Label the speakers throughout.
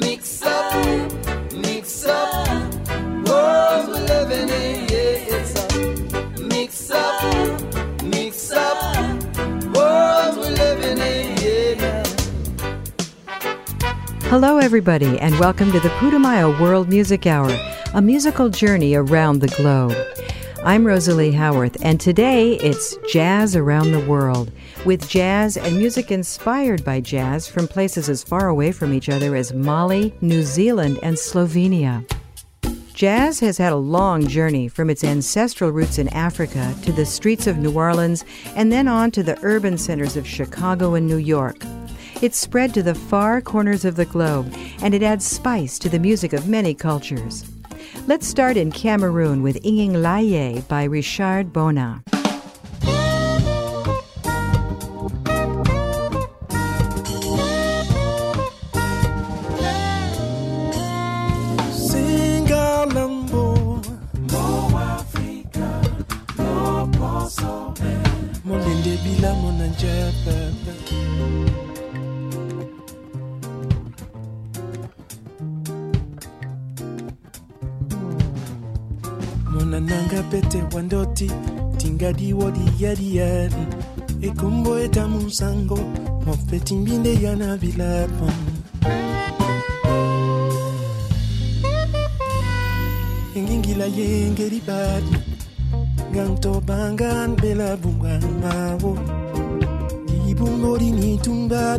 Speaker 1: Mix up, mix up, world we're living in, yeah, it's a mix up, mix up, world we're living in, yeah.
Speaker 2: Hello, everybody, and welcome to the Putumayo World Music Hour, a musical journey around the globe. I'm Rosalie Howarth, and today it's Jazz Around the World, with jazz and music inspired by jazz from places as far away from each other as Mali, New Zealand, and Slovenia. Jazz has had a long journey from its ancestral roots in Africa to the streets of New Orleans and then on to the urban centers of Chicago and New York. It's spread to the far corners of the globe, and it adds spice to the music of many cultures. Let's start in Cameroon with Engingilaye by Richard Bona.
Speaker 3: Singalambo, Mo Africa, Mo Poso, Monananga pete wandoti, tingadi wodi yadi yadi. Ekumbo etamu sango, mofeti mbinde yana vilapon. ngingila yengeli badi nganto bangan bela bungan mawo ibungori ni tumba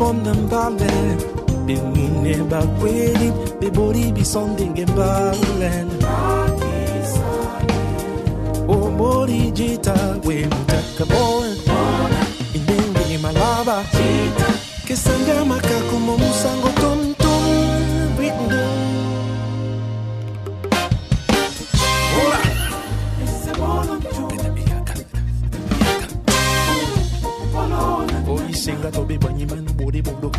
Speaker 3: pondam bale be mune ba kweli be bori bisonde ngembalen o bori jita we mutaka boy indenge malaba. Ke sanga makako mo musango tom tom oyisenga tobe banyimanu bode bodo.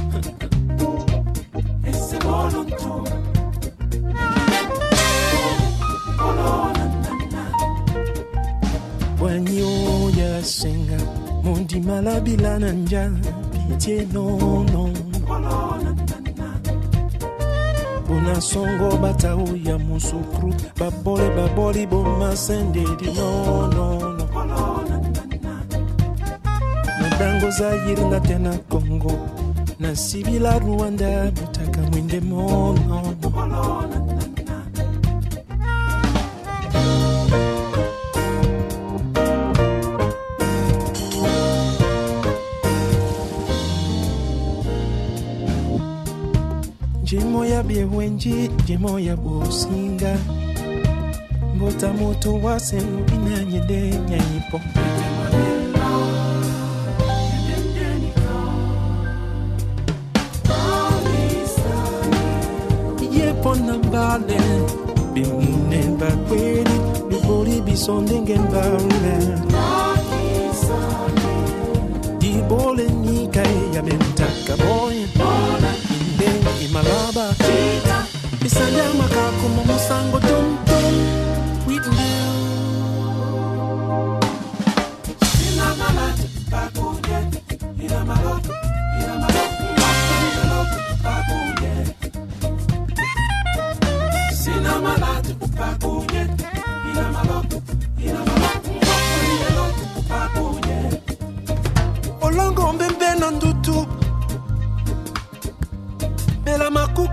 Speaker 3: Wanyoya senga mondi malabila na nja pitié nono bona songo batao ya musukru babole baboli bomasendedi nonono zayiri na tena kongo. Na sibila rwanda mutaka mwinde monono njemo ya byewenji njemo ya bosinga. Mbota moto wasenu binanyede nyanyipo bimune bakweli biboli biso ndenge mbale ibole nikae ya bemtaka boye indenge imalaba isanja makako mo musango tumtum witndel olongo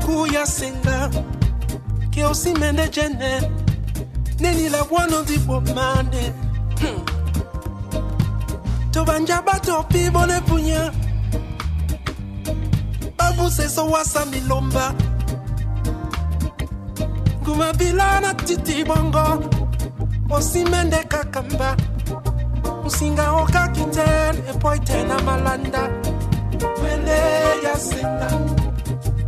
Speaker 3: makuku ya senga ke osimende jene neni la bomane Hmm. tobanja bato pibone punya babuseso wasa milomba. Ngumabila na titi bongo. Osimende kakamba. Musinga okakiten epoitena malanda. Wele ya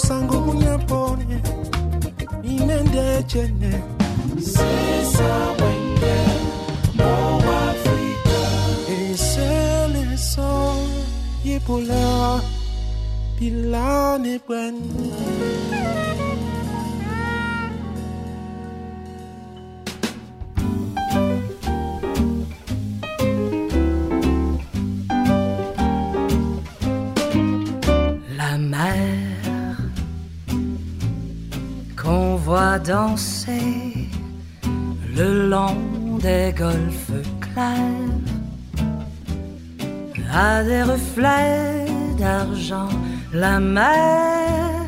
Speaker 3: musango munyapone imende chene sesa wenge mo afrika. Eseleso yipula pilane bwani
Speaker 4: danser le long des golfes clairs. À des reflets d'argent, la mer,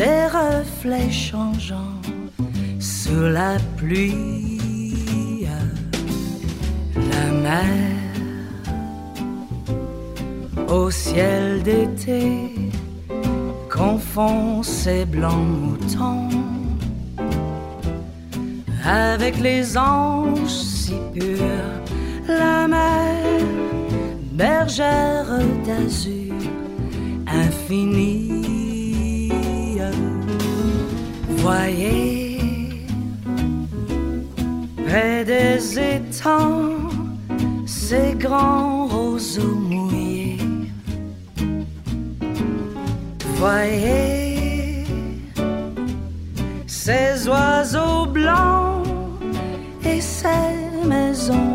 Speaker 4: des reflets changeants sous la pluie, la mer au ciel d'été confond ses blancs moutons avec les anges si purs, la mer, bergère d'azur infinie. Voyez, près des étangs, ces grands roseaux mouillés. Voyez, ces oiseaux blancs ces maisons.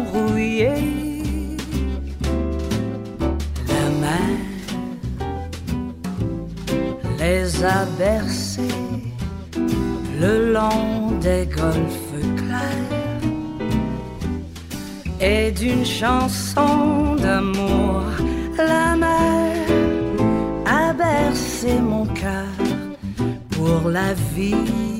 Speaker 4: La mer les a bercés le long des golfes clairs et d'une chanson d'amour. La mer a bercé mon cœur pour la vie.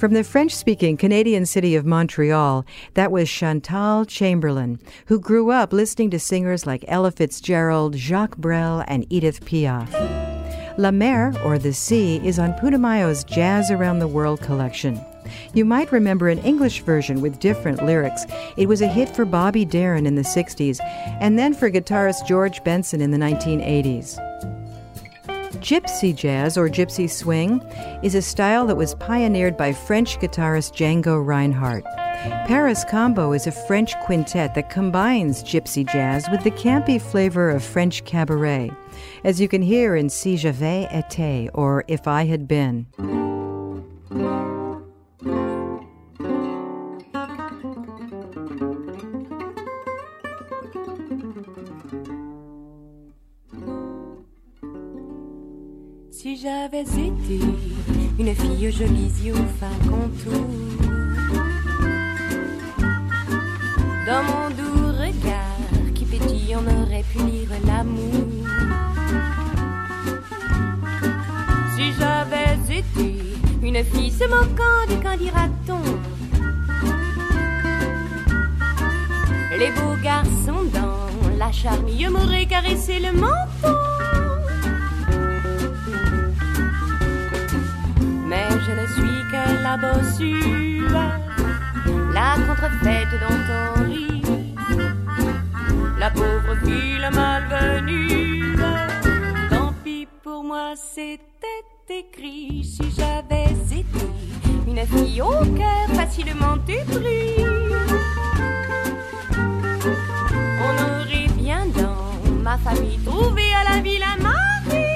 Speaker 2: From the French speaking Canadian city of Montreal, that was Chantal Chamberland, who grew up listening to singers like Ella Fitzgerald, Jacques Brel, and Edith Piaf. La Mer, or the Sea, is on Putumayo's Jazz Around the World collection. You might remember an English version with different lyrics. It was a hit for Bobby Darin in the 60s, and then for guitarist George Benson in the 1980s. Gypsy jazz, or gypsy swing, is a style that was pioneered by French guitarist Django Reinhardt. Paris Combo is a French quintet that combines gypsy jazz with the campy flavor of French cabaret, as you can hear in Si j'avais été, or If I Had Been.
Speaker 5: J'avais été une fille aux jolis yeux fin contour. Dans mon doux regard qui pétille, on aurait pu lire l'amour. Si j'avais été une fille se moquant du qu'en dira-t-on? Les beaux garçons dans la charmille m'auraient caressé le menton. Mais je ne suis que la bossue, la contrefaite dont on rit. La pauvre fille, malvenue, tant pis pour moi, c'était écrit. Si j'avais été une fille au cœur facilement épris, on aurait bien dans ma famille trouvé à la ville un mari.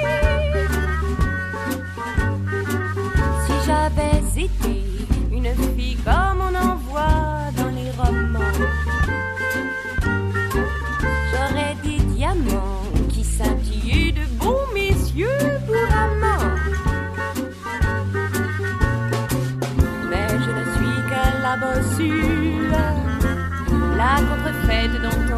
Speaker 5: Une fille comme on en voit dans les romans, j'aurais des diamants qui scintillaient de bons messieurs pour amants. Mais je ne suis que la bossue, la contrefaite dont on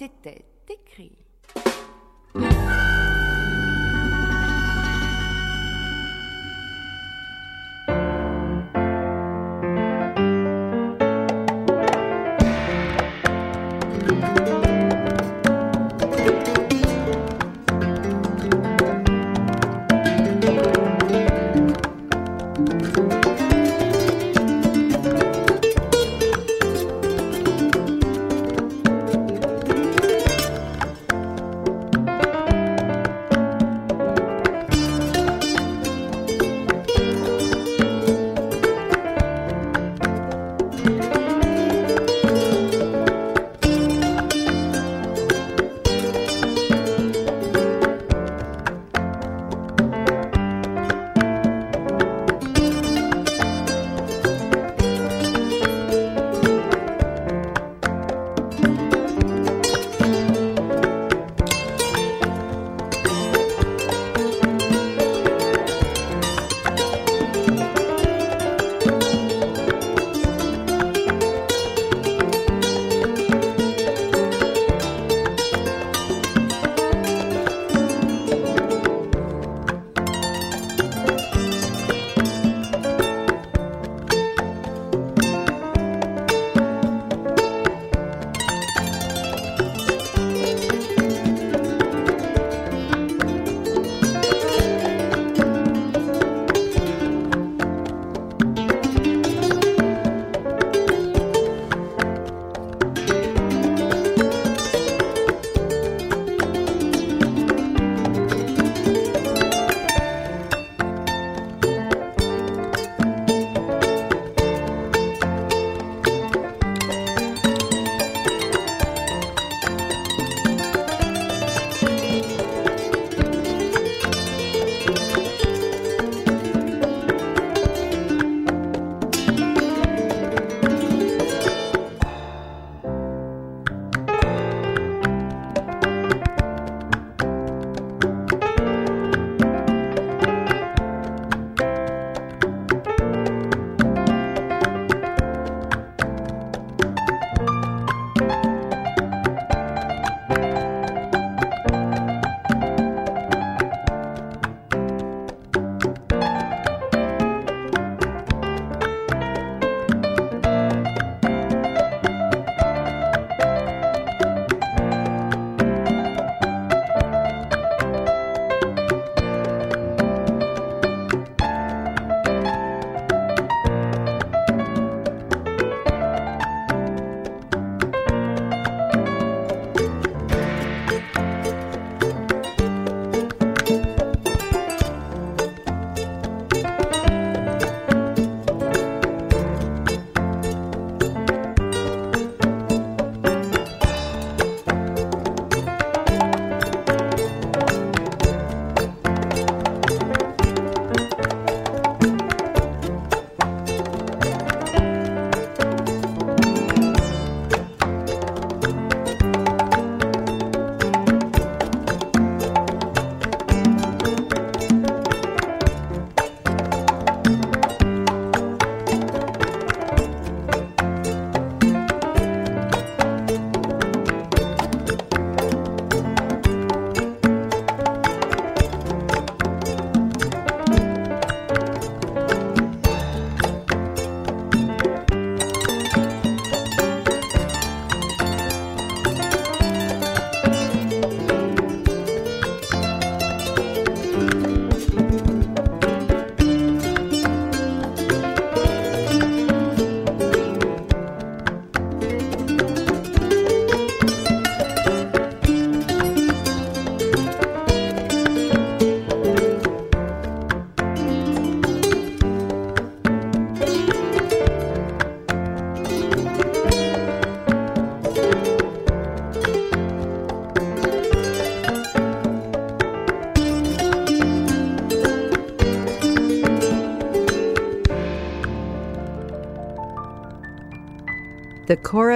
Speaker 5: C'était écrit.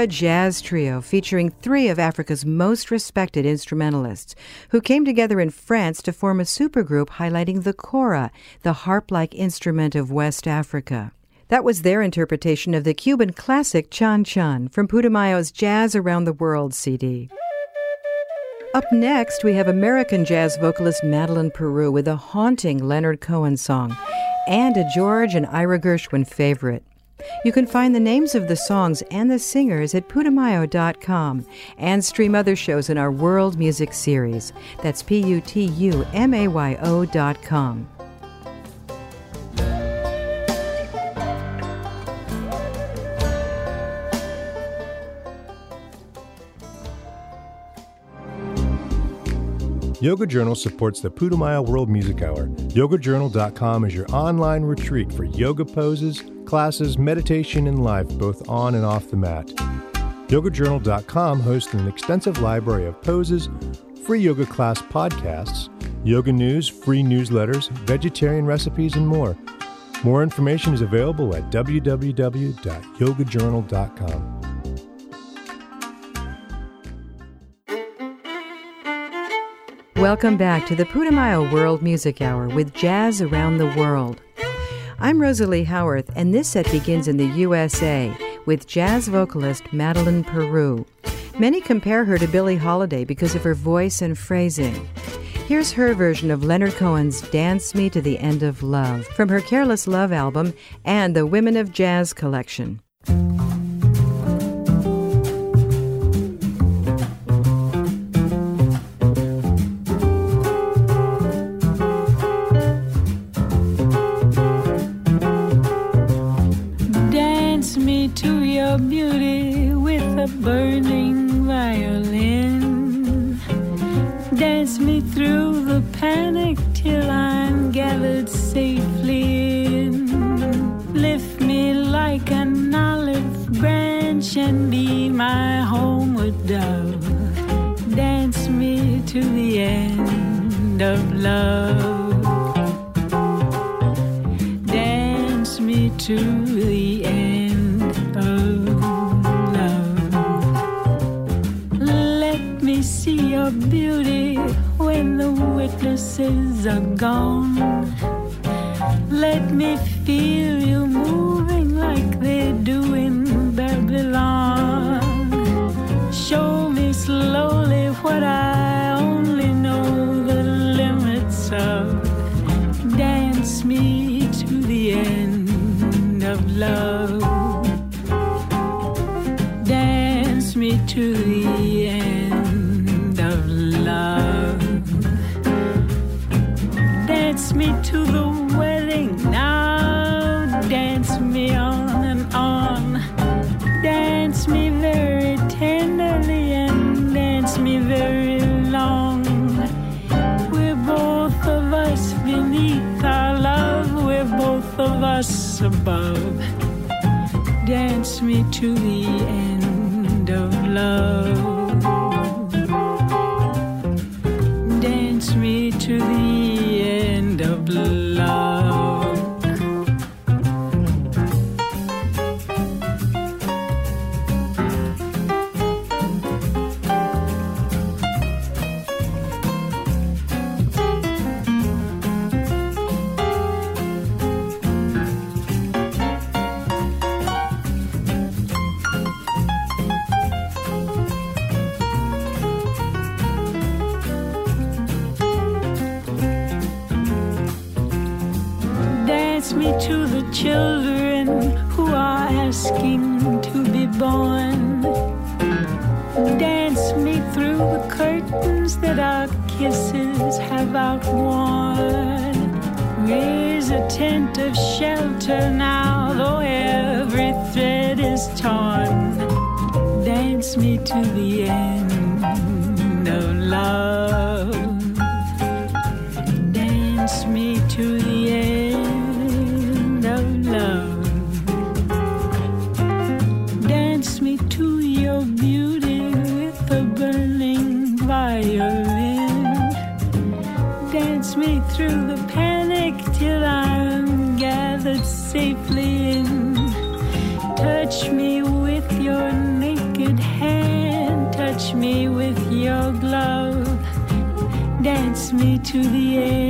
Speaker 2: Jazz Trio featuring three of Africa's most respected instrumentalists who came together in France to form a supergroup highlighting the kora, the harp like instrument of West Africa. That was their interpretation of the Cuban classic Chan Chan from Putumayo's Jazz Around the World CD. Up next, we have American jazz vocalist Madeleine Peyroux with a haunting Leonard Cohen song and a George and Ira Gershwin favorite. You can find the names of the songs and the singers at putumayo.com and stream other shows in our World Music series. That's P U T U M A Y O.com.
Speaker 6: Yoga Journal supports the Putumayo World Music Hour. YogaJournal.com is your online retreat for yoga poses, classes, meditation, and life, both on and off the mat. YogaJournal.com hosts an extensive library of poses, free yoga class podcasts, yoga news, free newsletters, vegetarian recipes, and more. More information is available at www.yogajournal.com.
Speaker 2: Welcome back to the Putumayo World Music Hour with Jazz Around the World. I'm Rosalie Howarth, and this set begins in the USA with jazz vocalist Madeleine Peyroux. Many compare her to Billie Holiday because of her voice and phrasing. Here's her version of Leonard Cohen's Dance Me to the End of Love from her Careless Love album and the Women of Jazz collection.
Speaker 7: End of love. Dance me to the end of love. Let me see your beauty when the witnesses are gone. Let me feel you moving like they do above. Dance me to the end of love. Of shelter now, though every thread is torn. Dance me to the end of love. Me to the end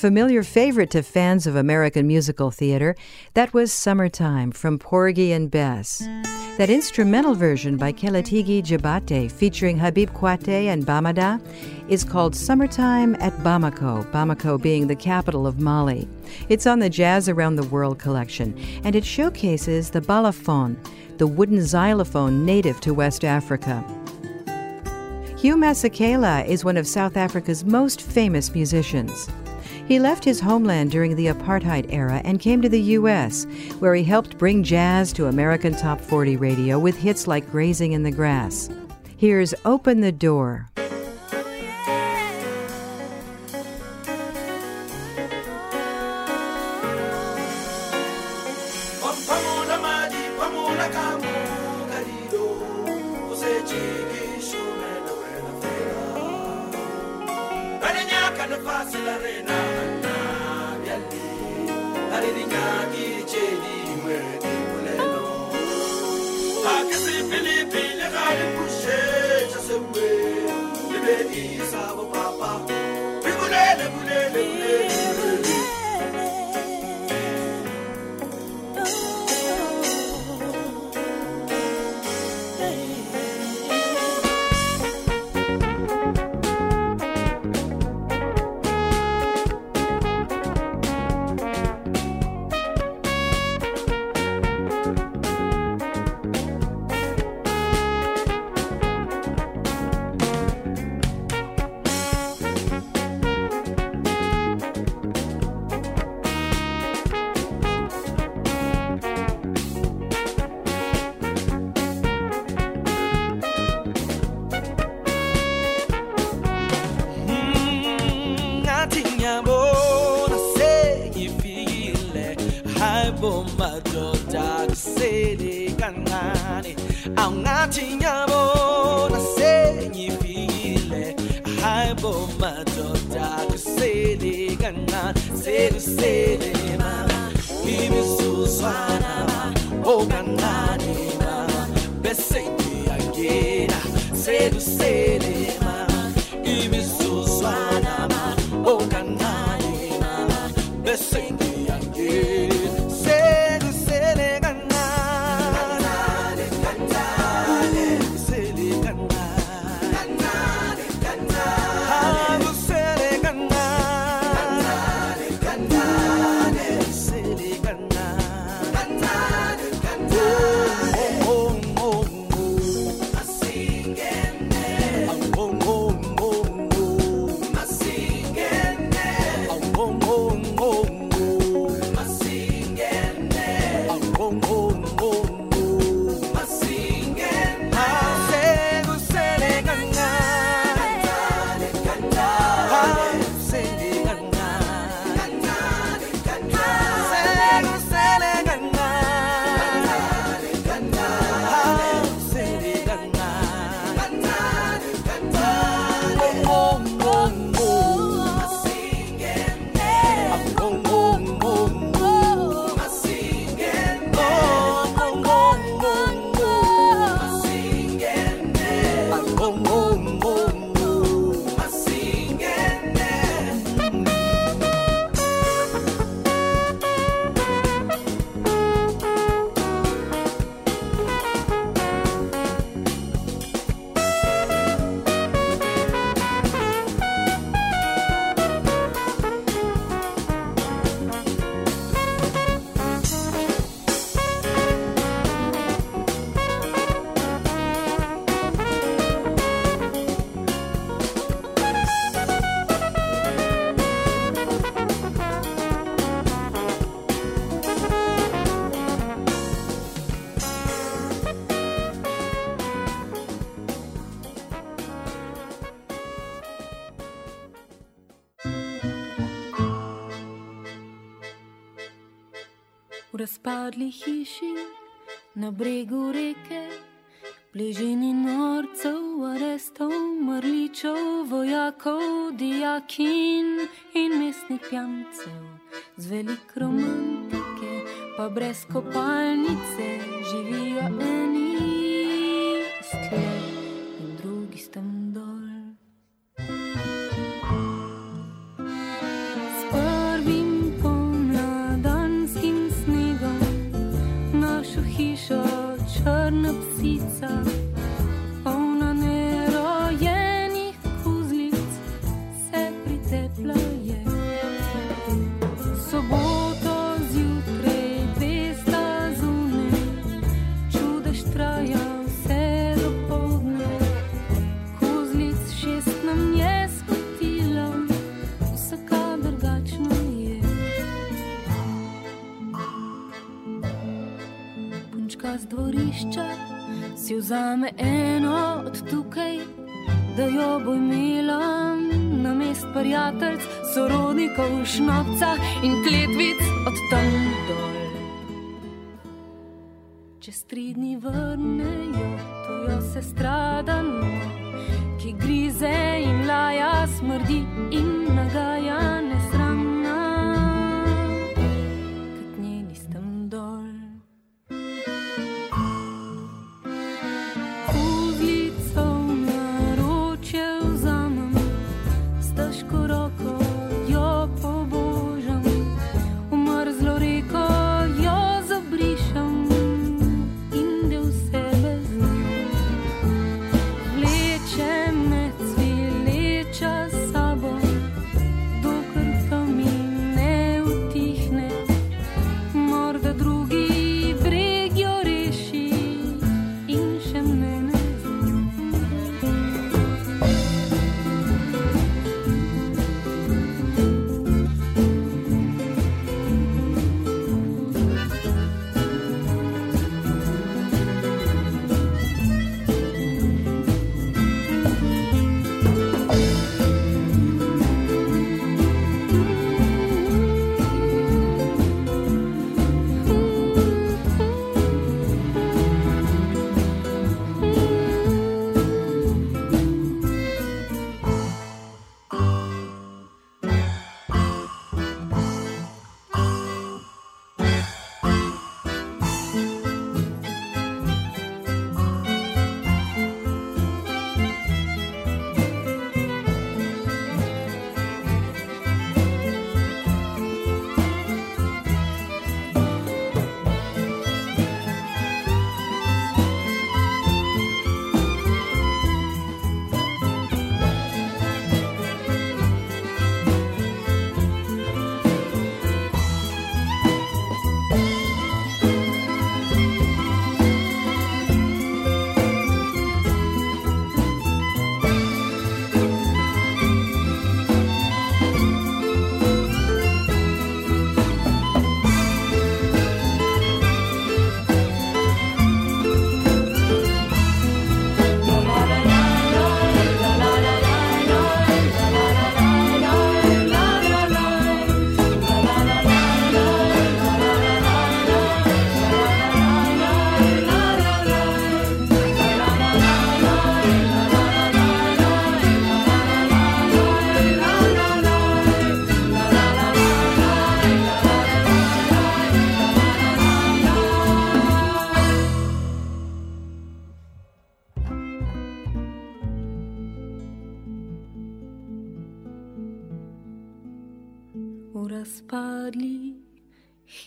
Speaker 2: familiar favorite to fans of American musical theater, that was Summertime from Porgy and Bess. That instrumental version by Kélétigui Diabaté featuring Habib Koite and Bamada is called Summertime at Bamako, Bamako being the capital of Mali. It's on the Jazz Around the World collection, and it showcases the balafon, the wooden xylophone native to West Africa. Hugh Masekela is one of South Africa's most famous musicians. He left his homeland during the apartheid era and came to the U.S., where he helped bring jazz to American Top 40 radio with hits like Grazing in the Grass. Here's Open the Door.
Speaker 8: is our na bregu reke, bližini norcev, arestov, mrličev, vojakov, dijakin in mestnih jamcev. Z velik romantike, pa brez kopalnice, živijo eni sklep. Vzame eno od tukaj, da jo bo imela na mest prijateljc, sorodnikov, šnopca in kletvic od tam dol. Čez tri dni vrnejo, tu jo se stradam.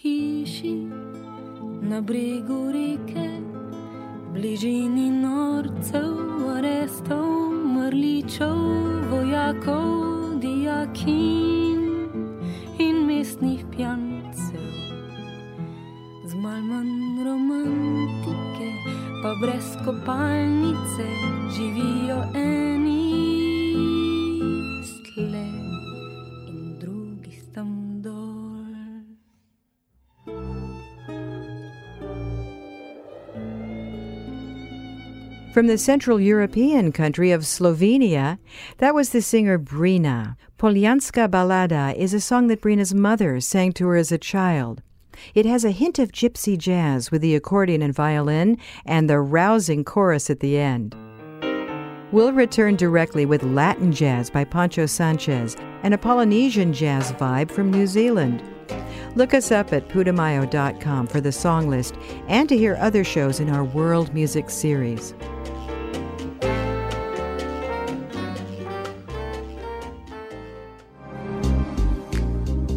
Speaker 8: Hiši na bregu reke, bližini norcev, arestov, mrličev, vojakov, dijakin in mestnih pijancev. Z malo manj romantike, pa brez kopalnice, živijo eni stle
Speaker 2: From the Central European country of Slovenia, that was the singer Brina. Poljanska Balada is a song that Brina's mother sang to her as a child. It has a hint of gypsy jazz with the accordion and violin and the rousing chorus at the end. We'll return directly with Latin jazz by Poncho Sanchez and a Polynesian jazz vibe from New Zealand. Look us up at putumayo.com for the song list and to hear other shows in our World Music series.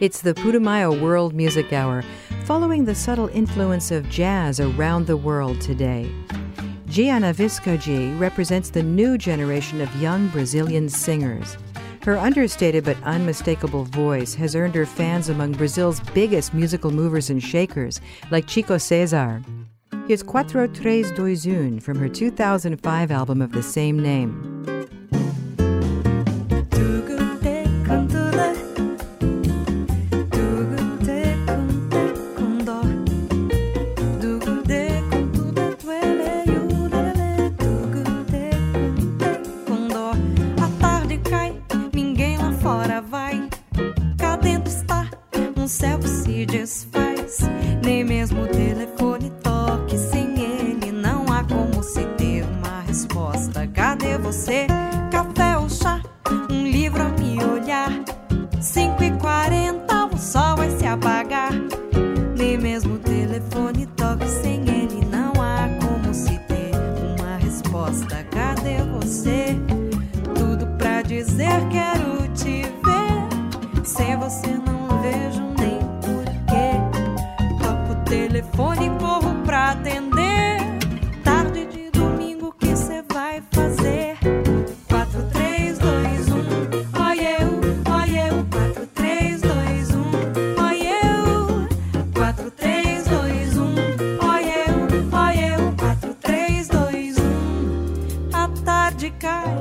Speaker 2: It's the Putumayo World Music Hour, following the subtle influence of jazz around the world today. Giana Viscardi represents the new generation of young Brazilian singers. Her understated but unmistakable voice has earned her fans among Brazil's biggest musical movers and shakers, like Chico Cesar. Here's Quatro Tres Dois Un from her 2005 album of the same name.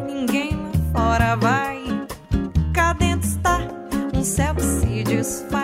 Speaker 9: Ninguém lá fora vai. Cá dentro está um céu que se desfaz.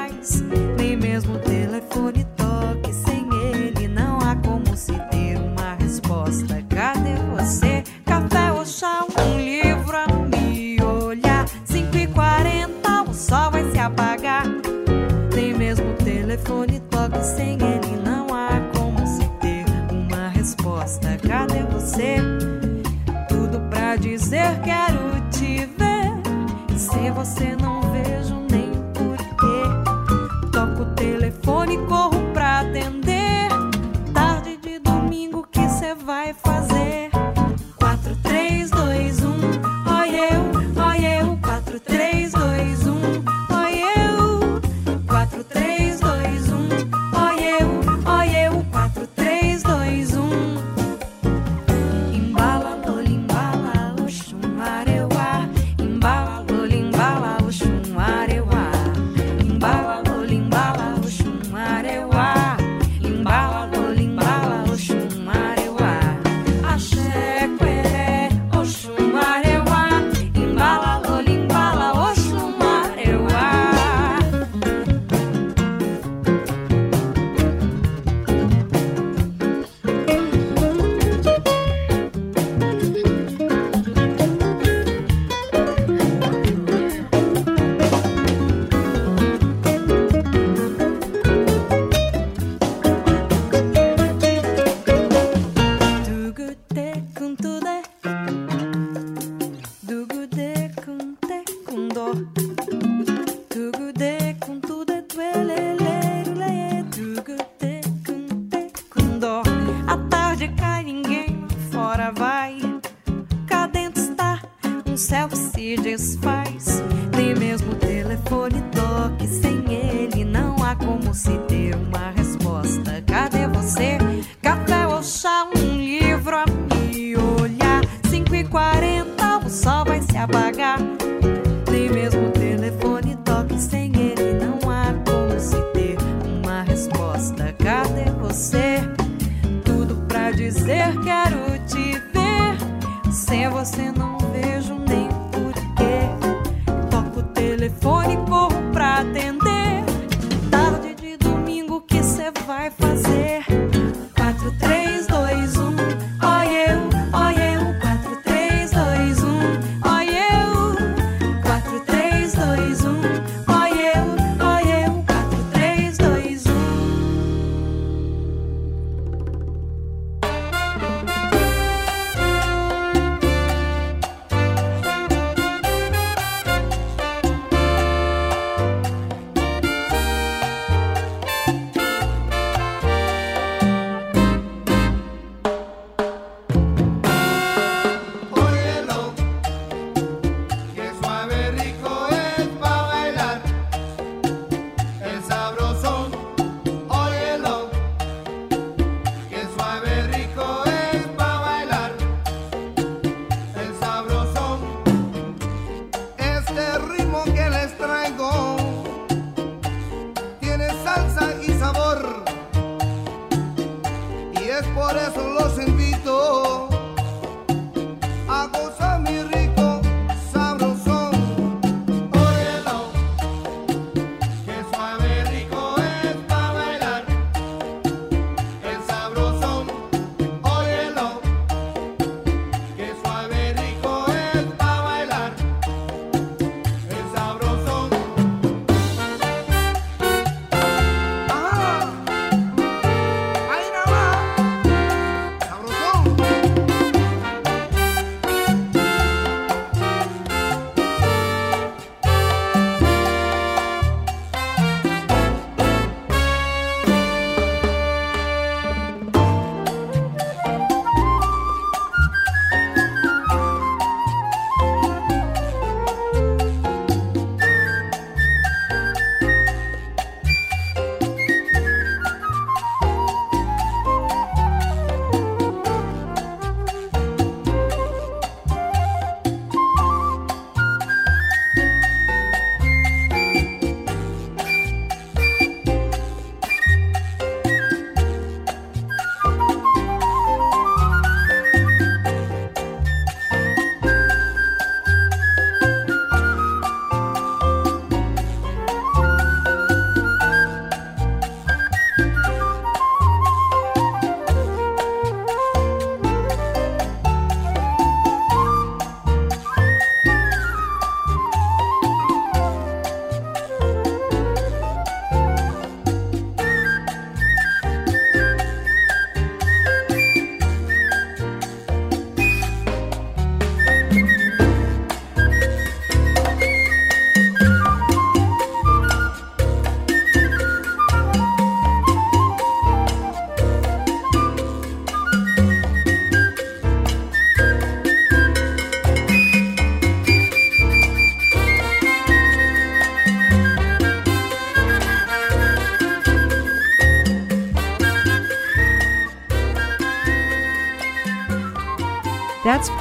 Speaker 1: Es por eso los invito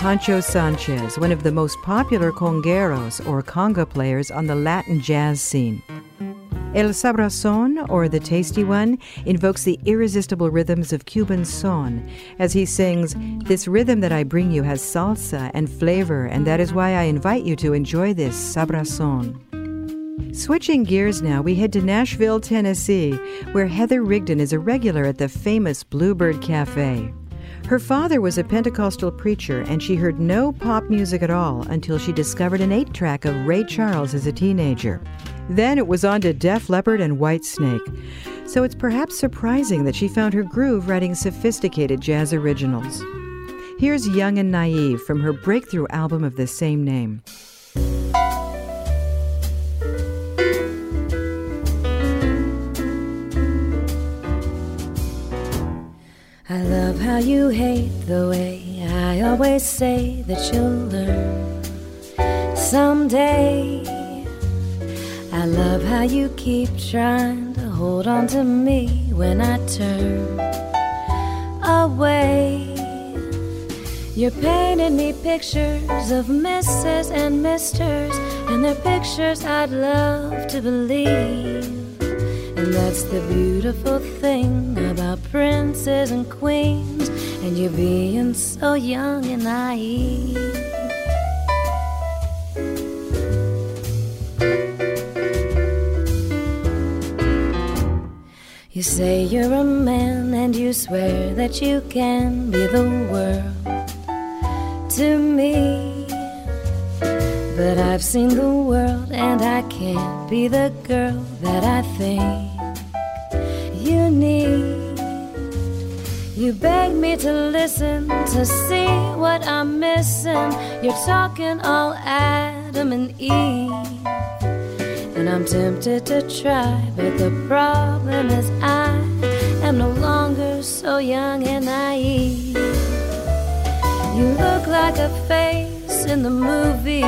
Speaker 2: Poncho Sanchez, one of the most popular congueros or conga players on the Latin jazz scene. El Sabroson, or the Tasty One, invokes the irresistible rhythms of Cuban son as he sings, This rhythm that I bring you has salsa and flavor, and that is why I invite you to enjoy this Sabroson. Switching gears now, we head to Nashville, Tennessee, where Heather Rigdon is a regular at the famous Bluebird Cafe. Her father was a Pentecostal preacher, and she heard no pop music at all until she discovered an eight track of Ray Charles as a teenager. Then it was on to Def Leppard and Whitesnake. So it's perhaps surprising that she found her groove writing sophisticated jazz originals. Here's Young and Naive from her breakthrough album of the same name.
Speaker 8: I love how you hate the way I always say that you'll learn.
Speaker 4: someday. I love how you keep trying to hold on to me when I turn away. You're painting me pictures of misses and misters, and they're pictures I'd love to believe. And that's the beautiful thing about princes and queens, and you being so young and naive. You say you're a man and you swear that you can be the world to me. But I've seen the world and I can't be the girl that I think You beg me to listen to see what I'm missing. You're talking all Adam and Eve. And I'm tempted to try, but the problem is I am no longer so young and naive. You look like a face in the movies.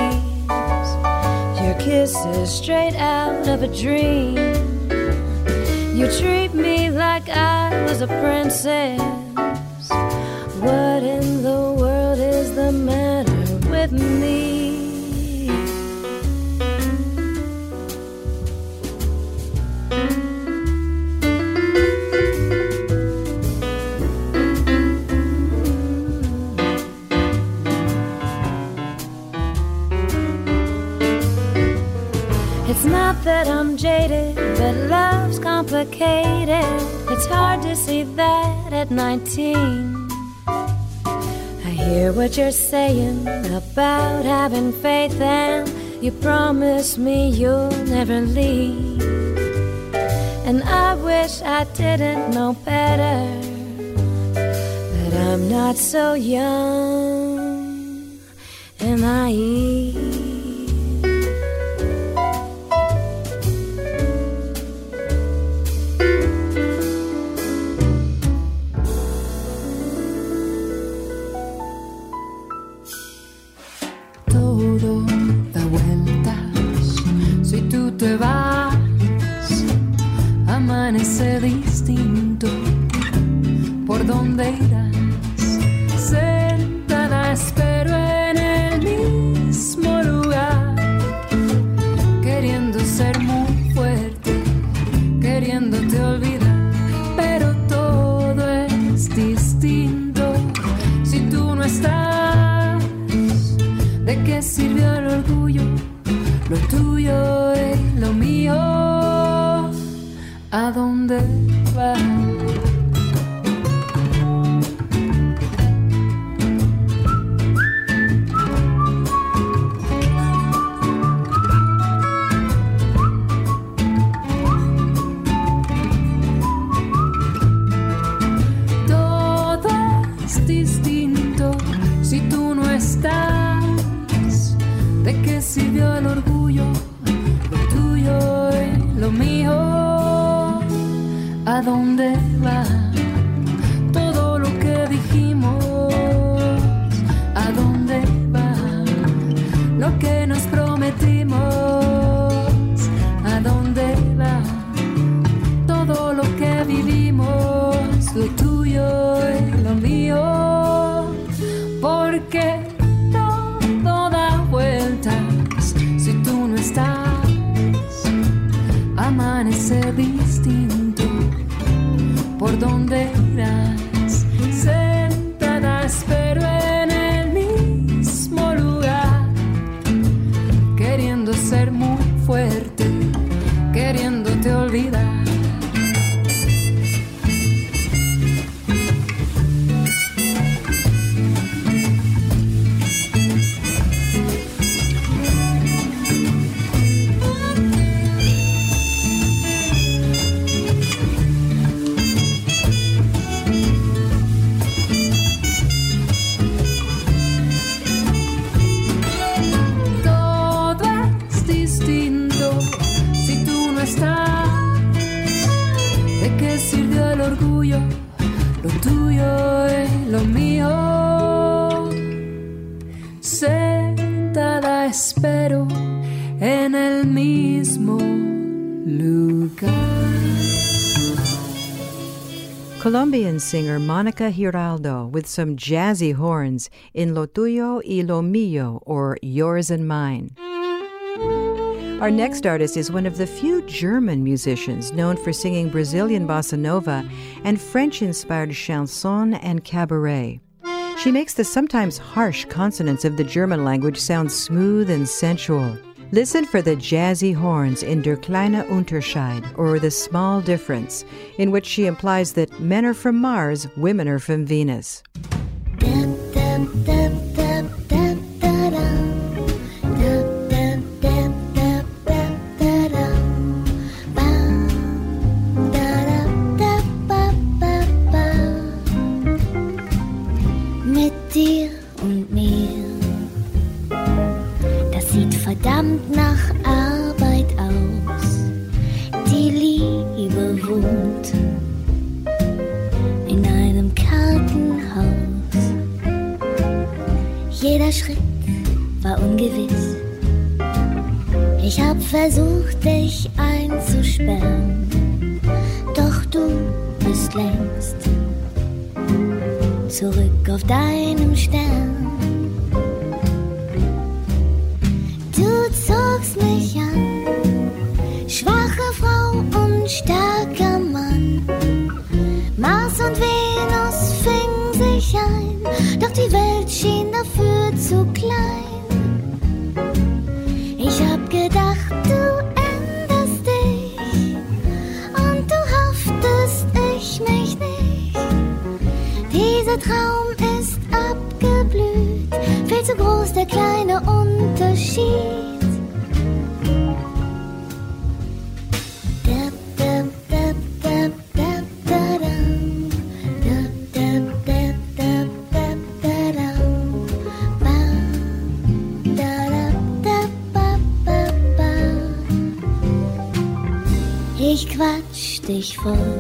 Speaker 4: Your kiss is straight out of a dream. You treat me like I was a princess. What in the world is the matter with me? It's not that I'm jaded, but love's complicated. It's hard to see that at 19. I hear what you're saying about having faith, and you promise me you'll never leave. And I wish I didn't know better, but I'm not so young and naive.
Speaker 7: hace distinto. Por donde ir ¿A dónde dónde va? Todo lo que dijimos. ¿A dónde va? Lo que nos prometimos. ¿A dónde va? Todo lo que vivimos. Lo tuyo y lo mío. Porque todo da vueltas si tú no estás. Amanece distinto por dónde
Speaker 2: irás. Singer Monica Giraldo with some jazzy horns in Lo Tuyo y Lo Mío, or Yours and Mine. Our next artist is one of the few German musicians known for singing Brazilian bossa nova and French inspired chanson and cabaret. She makes the sometimes harsh consonants of the German language sound smooth and sensual. Listen for the jazzy horns in Der kleine Unterschied, or The Small Difference, in which she implies that men are from Mars, women are from Venus.
Speaker 10: Quatsch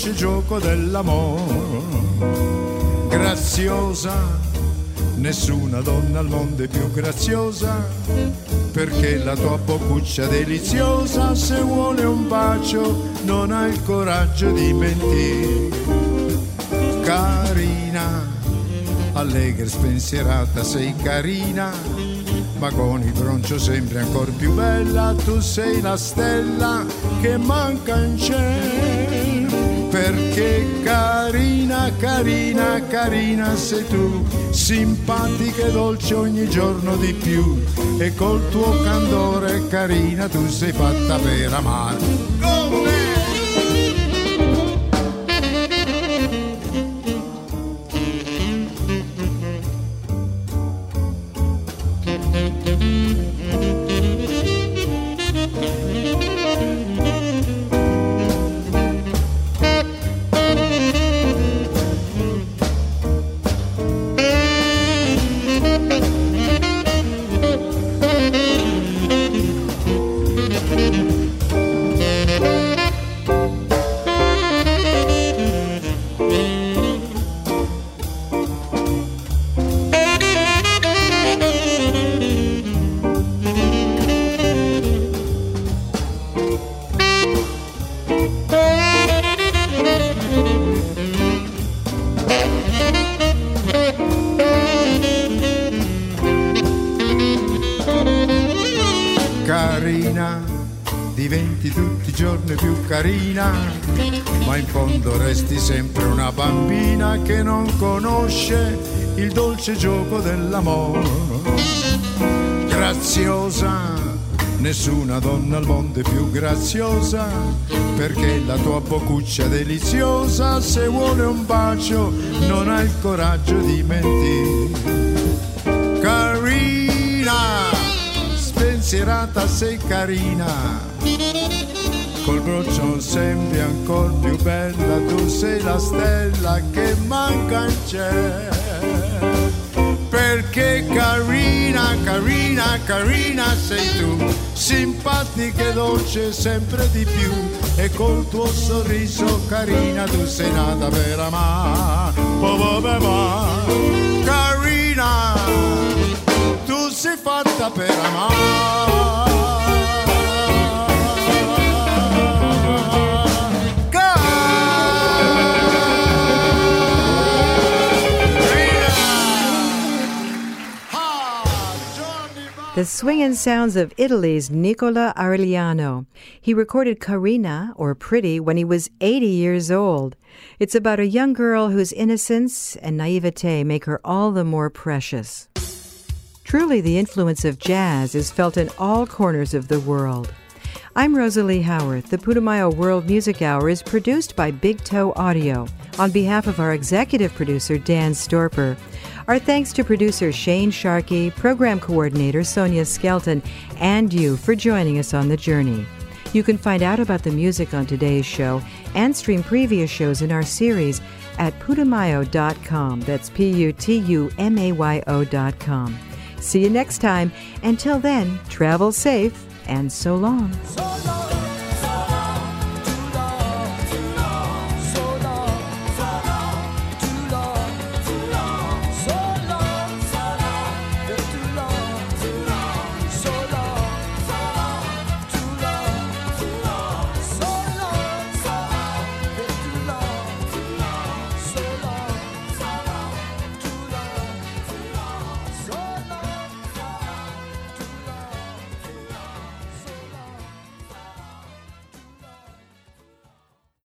Speaker 11: dolce gioco dell'amore. Graziosa, nessuna donna al mondo è più graziosa, perché la tua boccuccia deliziosa, se vuole un bacio, non ha il coraggio di mentire. Carina, allegra e spensierata, sei carina, ma con il broncio sembri ancora più bella, tu sei la stella che manca in cielo, perché carina, carina, carina sei tu, simpatica e dolce ogni giorno di più, e col tuo candore carina tu sei fatta per amare. più il dolce gioco dell'amore. Graziosa, nessuna donna al mondo è più graziosa, perché la tua boccuccia deliziosa, se vuole un bacio, non ha il coraggio di mentire. Carina, spensierata sei carina col broccio sembri ancora più bella, tu sei la stella che manca in cielo. Perché carina, carina, carina sei tu, simpatica e dolce sempre di più, e col tuo sorriso carina tu sei nata per amare. Carina, tu sei fatta per amare.
Speaker 2: The swinging sounds of Italy's Nicola Arigliano. He recorded Carina, or Pretty, when he was 80 years old. It's about a young girl whose innocence and naivete make her all the more precious. Truly, the influence of jazz is felt in all corners of the world. I'm Rosalie Howarth. The Putumayo World Music Hour is produced by Big Toe Audio. On behalf of our executive producer, Dan Storper, our thanks to producer Shane Sharkey, program coordinator Sonia Skelton, and you for joining us on the journey. You can find out about the music on today's show and stream previous shows in our series at putumayo.com. That's P U T U M A Y O.com. See you next time. Until then, travel safe and so long.
Speaker 1: So long.